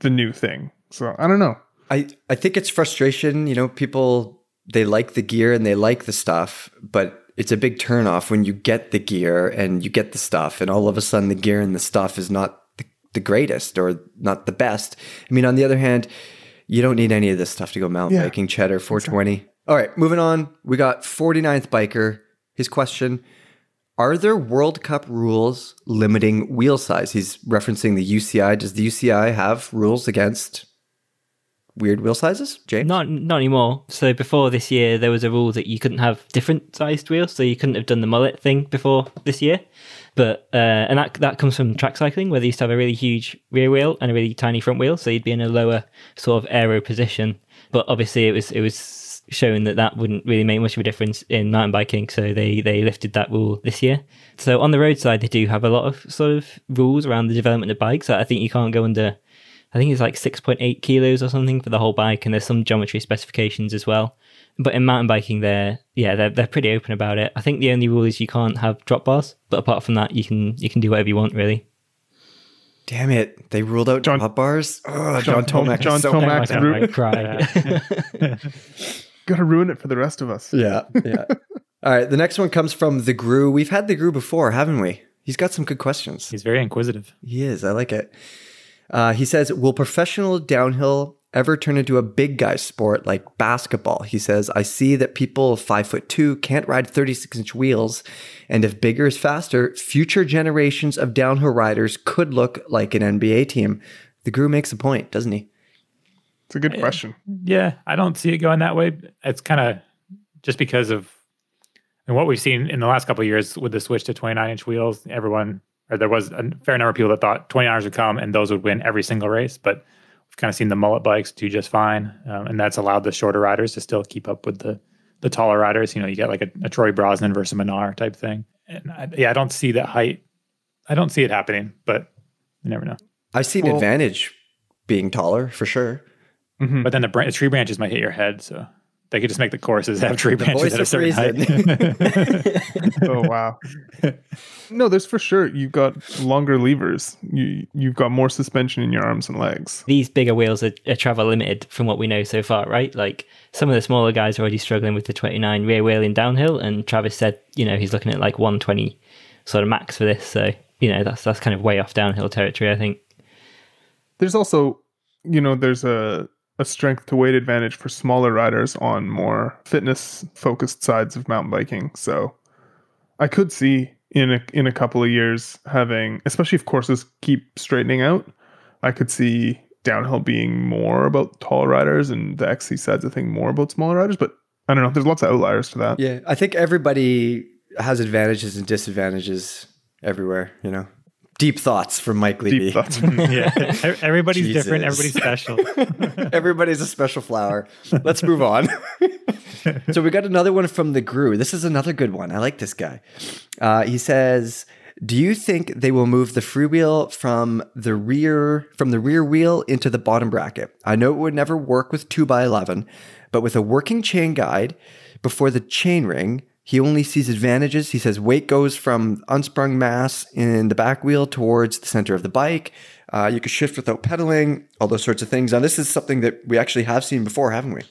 the new thing. So I don't know. I, I think it's frustration. You know, people, they like the gear and they like the stuff, but it's a big turnoff when you get the gear and you get the stuff, and all of a sudden the gear and the stuff is not the, the greatest or not the best. I mean, on the other hand, you don't need any of this stuff to go mountain Yeah. biking, Cheddar 420. All right, moving on. We got 49th Biker. His question Are there World Cup rules limiting wheel size? He's referencing the UCI. Does the UCI have rules against weird wheel sizes, James? Not not anymore. So before this year, there was a rule that you couldn't have different sized wheels. So you couldn't have done the mullet thing before this year. But uh, and that that comes from track cycling, where they used to have a really huge rear wheel and a really tiny front wheel. So you'd be in a lower sort of aero position. But obviously, it was it was shown that that wouldn't really make much of a difference in mountain biking. So they they lifted that rule this year. So on the road side, they do have a lot of sort of rules around the development of bikes. I think you can't go under I think it's like 6.8 kilos or something for the whole bike, and there's some geometry specifications as well. But in mountain biking, they're yeah they're they're pretty open about it. I think the only rule is you can't have drop bars, but apart from that, you can you can do whatever you want really. Damn it. They ruled out John- top bars. Oh, John John, Tomac. John is so Tomac. mad. Max I Ru- might cry. Gotta ruin it for the rest of us. Yeah, yeah. All right, the next one comes from the Gru. We've had the Gru before, haven't we? He's got some good questions. He's very inquisitive. He is. I like it. Uh, he says, "Will professional downhill ever turn into a big guy sport like basketball?" He says, "I see that people five foot two can't ride thirty six inch wheels, and if bigger is faster, future generations of downhill riders could look like an NBA team." The Gru makes a point, doesn't he? It's a good question. Yeah, I don't see it going that way. It's kind of just because of and what we've seen in the last couple of years with the switch to 29 inch wheels. Everyone, or there was a fair number of people that thought 29ers would come and those would win every single race. But we've kind of seen the mullet bikes do just fine, um, and that's allowed the shorter riders to still keep up with the the taller riders. You know, you get like a, a Troy Brosnan versus a Minnaar type thing. And I, yeah, I don't see that height. I don't see it happening, but you never know. I see an Well- advantage being taller for sure. Mhm. But then the, bran- the tree branches might hit your head, so they could just make the courses have tree branches at a certain reason. height. oh wow. No, there's for sure. You've got longer levers. You you've got more suspension in your arms and legs. These bigger wheels are, are travel limited from what we know so far, right? Like some of the smaller guys are already struggling with the 29 rear wheel in downhill, and Travis said, you know, he's looking at like 120 sort of max for this. So you know, that's that's kind of way off downhill territory, I think. There's also, you know, there's a a strength to weight advantage for smaller riders on more fitness focused sides of mountain biking. So I could see in a in a couple of years having, especially if courses keep straightening out, I could see downhill being more about tall riders and the XC sides of thing more about smaller riders. But I don't know. There's lots of outliers to that. Yeah, I think everybody has advantages and disadvantages everywhere. You know, deep thoughts from Mike Levy. Deep thoughts. yeah, everybody's different. Everybody's special. Everybody's a special flower. Let's move on. so we got another one from the Gru. This is another good one. I like this guy. Uh, he says, Do you think they will move the freewheel from the rear from the rear wheel into the bottom bracket? I know it would never work with 2x11, but with a working chain guide before the chain ring, he only sees advantages. He says weight goes from unsprung mass in the back wheel towards the center of the bike. Uh, you can shift without pedaling, all those sorts of things. Now, this is something that we actually have seen before, haven't we?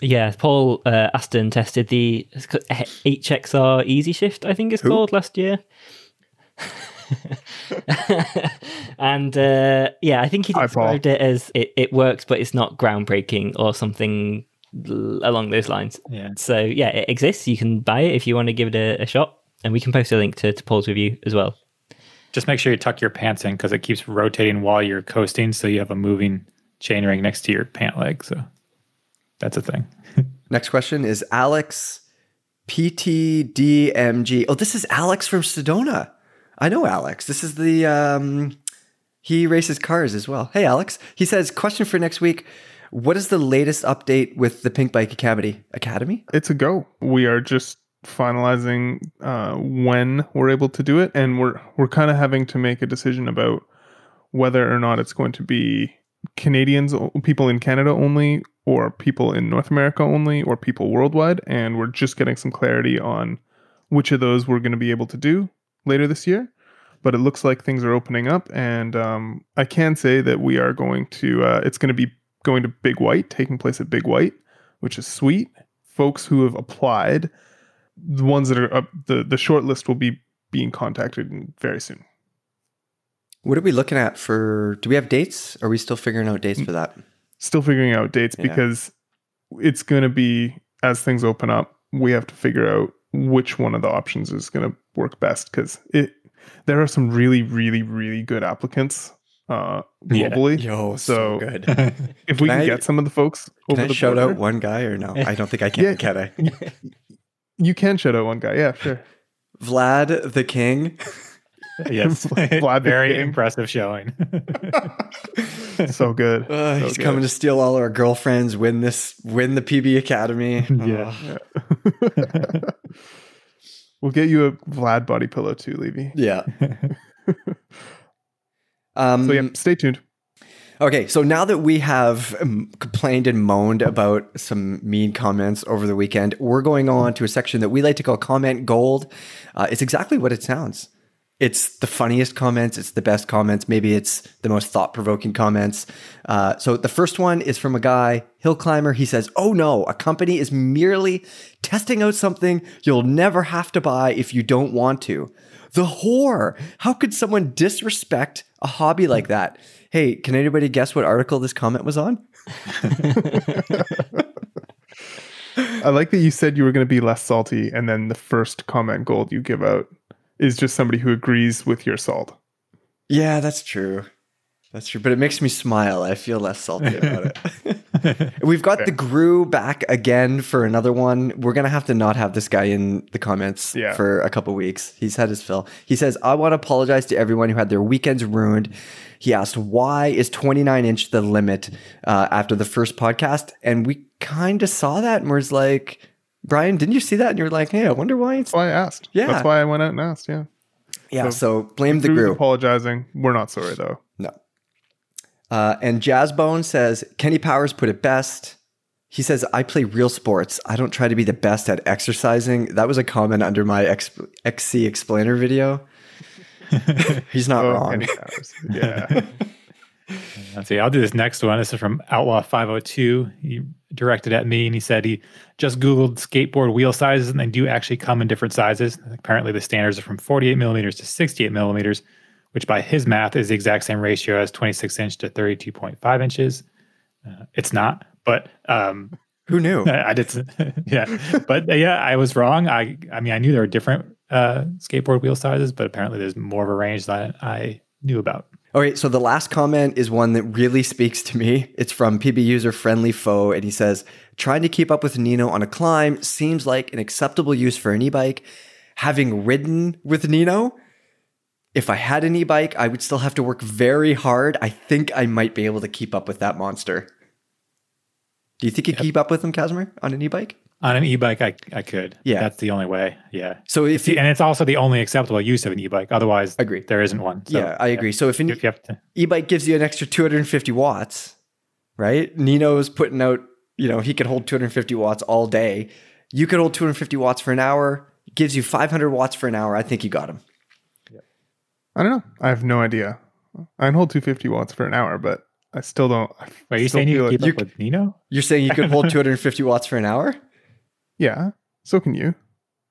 Yeah, Paul uh, Aston tested the HXR Easy Shift, I think it's Who? called, last year. and uh, yeah, I think he Hi, described it as it, it works, but it's not groundbreaking or something l- along those lines. Yeah. So yeah, it exists. You can buy it if you want to give it a, a shot, and we can post a link to, to Paul's review as well. Just make sure you tuck your pants in because it keeps rotating while you're coasting, so you have a moving chain ring next to your pant leg. So that's a thing. Next question is Alex PTDMG. Oh, this is Alex from Sedona. I know Alex. This is the um he races cars as well. Hey Alex. He says question for next week. What is the latest update with the Pinkbike Academy? Academy? It's a go. We are just finalizing uh, when we're able to do it, and we're we're kind of having to make a decision about whether or not it's going to be Canadians, people in Canada only, or people in North America only, or people worldwide. And we're just getting some clarity on which of those we're going to be able to do later this year. But it looks like things are opening up, and um, I can say that we are going to. Uh, it's going to be going to Big White, taking place at Big White, which is sweet. Folks who have applied, the ones that are up, the the short list will be being contacted very soon. What are we looking at for do we have dates? Are we still figuring out dates mm. for that? Still figuring out dates Yeah. because it's going to be as things open up, we have to figure out which one of the options is going to work best because it there are some really really really good applicants uh Yeah. globally. Yo, so good. If we Can can I- get some of the folks Can over I the shout border, out one guy or no? I don't think I can, Yeah. can I? you can shout out one guy. Yeah, sure. Vlad the King. yes. Vlad Very King. impressive showing. so good. Uh, So he's good. coming to steal all our girlfriends, win this, win the PB Academy. Yeah. Oh, we'll get you a Vlad body pillow too, Levy. yeah. Um, So yeah, stay tuned. Okay, so now that we have um, complained and moaned about some mean comments over the weekend, we're going on to a section that we like to call comment gold. Uh, it's exactly what it sounds. It's the funniest comments. It's the best comments. Maybe it's the most thought provoking comments. Uh, so the first one is from a guy, Hill Climber. He says, Oh no, a company is merely testing out something you'll never have to buy if you don't want to. The whore. How could someone disrespect a hobby like that? Hey, can anybody guess what article this comment was on? I like that you said you were going to be less salty, and then the first comment gold you give out is just somebody who agrees with your salt. Yeah, that's true. That's true, but it makes me smile. I feel less salty about it. We've got the Gru back again for another one. We're gonna have to not have this guy in the comments Yeah. for a couple weeks. He's had his fill. He says, "I want to apologize to everyone who had their weekends ruined." He asked, "Why is 29 inch the limit?" Uh, after the first podcast, and we kind of saw that, and was like, "Brian, didn't you see that?" And you're like, "Hey, I wonder why it's." That's why I asked. Yeah. That's why I went out and asked. Yeah. Yeah, So, so blame the Gru. Apologizing. We're not sorry though. No. Uh, and Jazzbone says Kenny Powers put it best. He says, I play real sports. I don't try to be the best at exercising. That was a comment under my X- XC explainer video. He's not Oh, wrong. Yeah. Let's see. I'll do this next one. This is from Outlaw 502. He directed at me and he said he just Googled skateboard wheel sizes and they do actually come in different sizes. Apparently, the standards are from 48 millimeters to 68 millimeters, which by his math is the exact same ratio as 26 inch to 32.5 inches. Uh, it's not, but um, Who knew? I did, yeah, but uh, yeah, I was wrong. I, I mean, I knew there were different uh, skateboard wheel sizes, but apparently there's more of a range than I knew about. All right, so the last comment is one that really speaks to me. It's from PB user Friendly Foe, and he says, Trying to keep up with Nino on a climb seems like an acceptable use for an e bike. Having ridden with Nino, if I had an e bike, I would still have to work very hard. I think I might be able to keep up with that monster. Do you think you keep up with him, Kazimer, on an e bike? On an e-bike, I I could. Yeah. that's the only way. Yeah, So if you, and it's also the only acceptable use of an e-bike. Otherwise, Agree. there isn't one. So, yeah, I agree. So if an If you have to, e-bike gives you an extra 250 watts, right? Nino's putting out, you know, he could hold 250 watts all day. You could hold 250 watts for an hour. Gives you 500 watts for an hour. I think you got him. I don't know. I have no idea. I can hold 250 watts for an hour, but I still don't. I wait, are you saying you feel keep like- up with Nino? You're saying you could hold 250 watts for an hour? Yeah, so can you.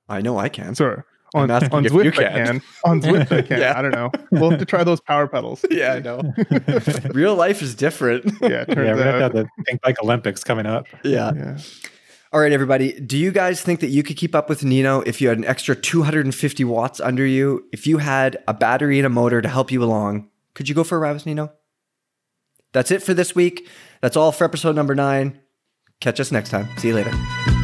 I know I can. Sorry. On, asking on if you Zwift, I can. can. On Zwift, I can. Yeah. I don't know. We'll have to try those power pedals. Yeah, I know. Real life is different. Yeah, it Yeah, turns we're have out. the Pinkbike Olympics coming up. yeah. Yeah. All right, everybody. Do you guys think that you could keep up with Nino if you had an extra 250 watts under you? If you had a battery and a motor to help you along, could you go for a ride with Nino? That's it for this week. That's all for episode number nine. Catch us next time. See you later.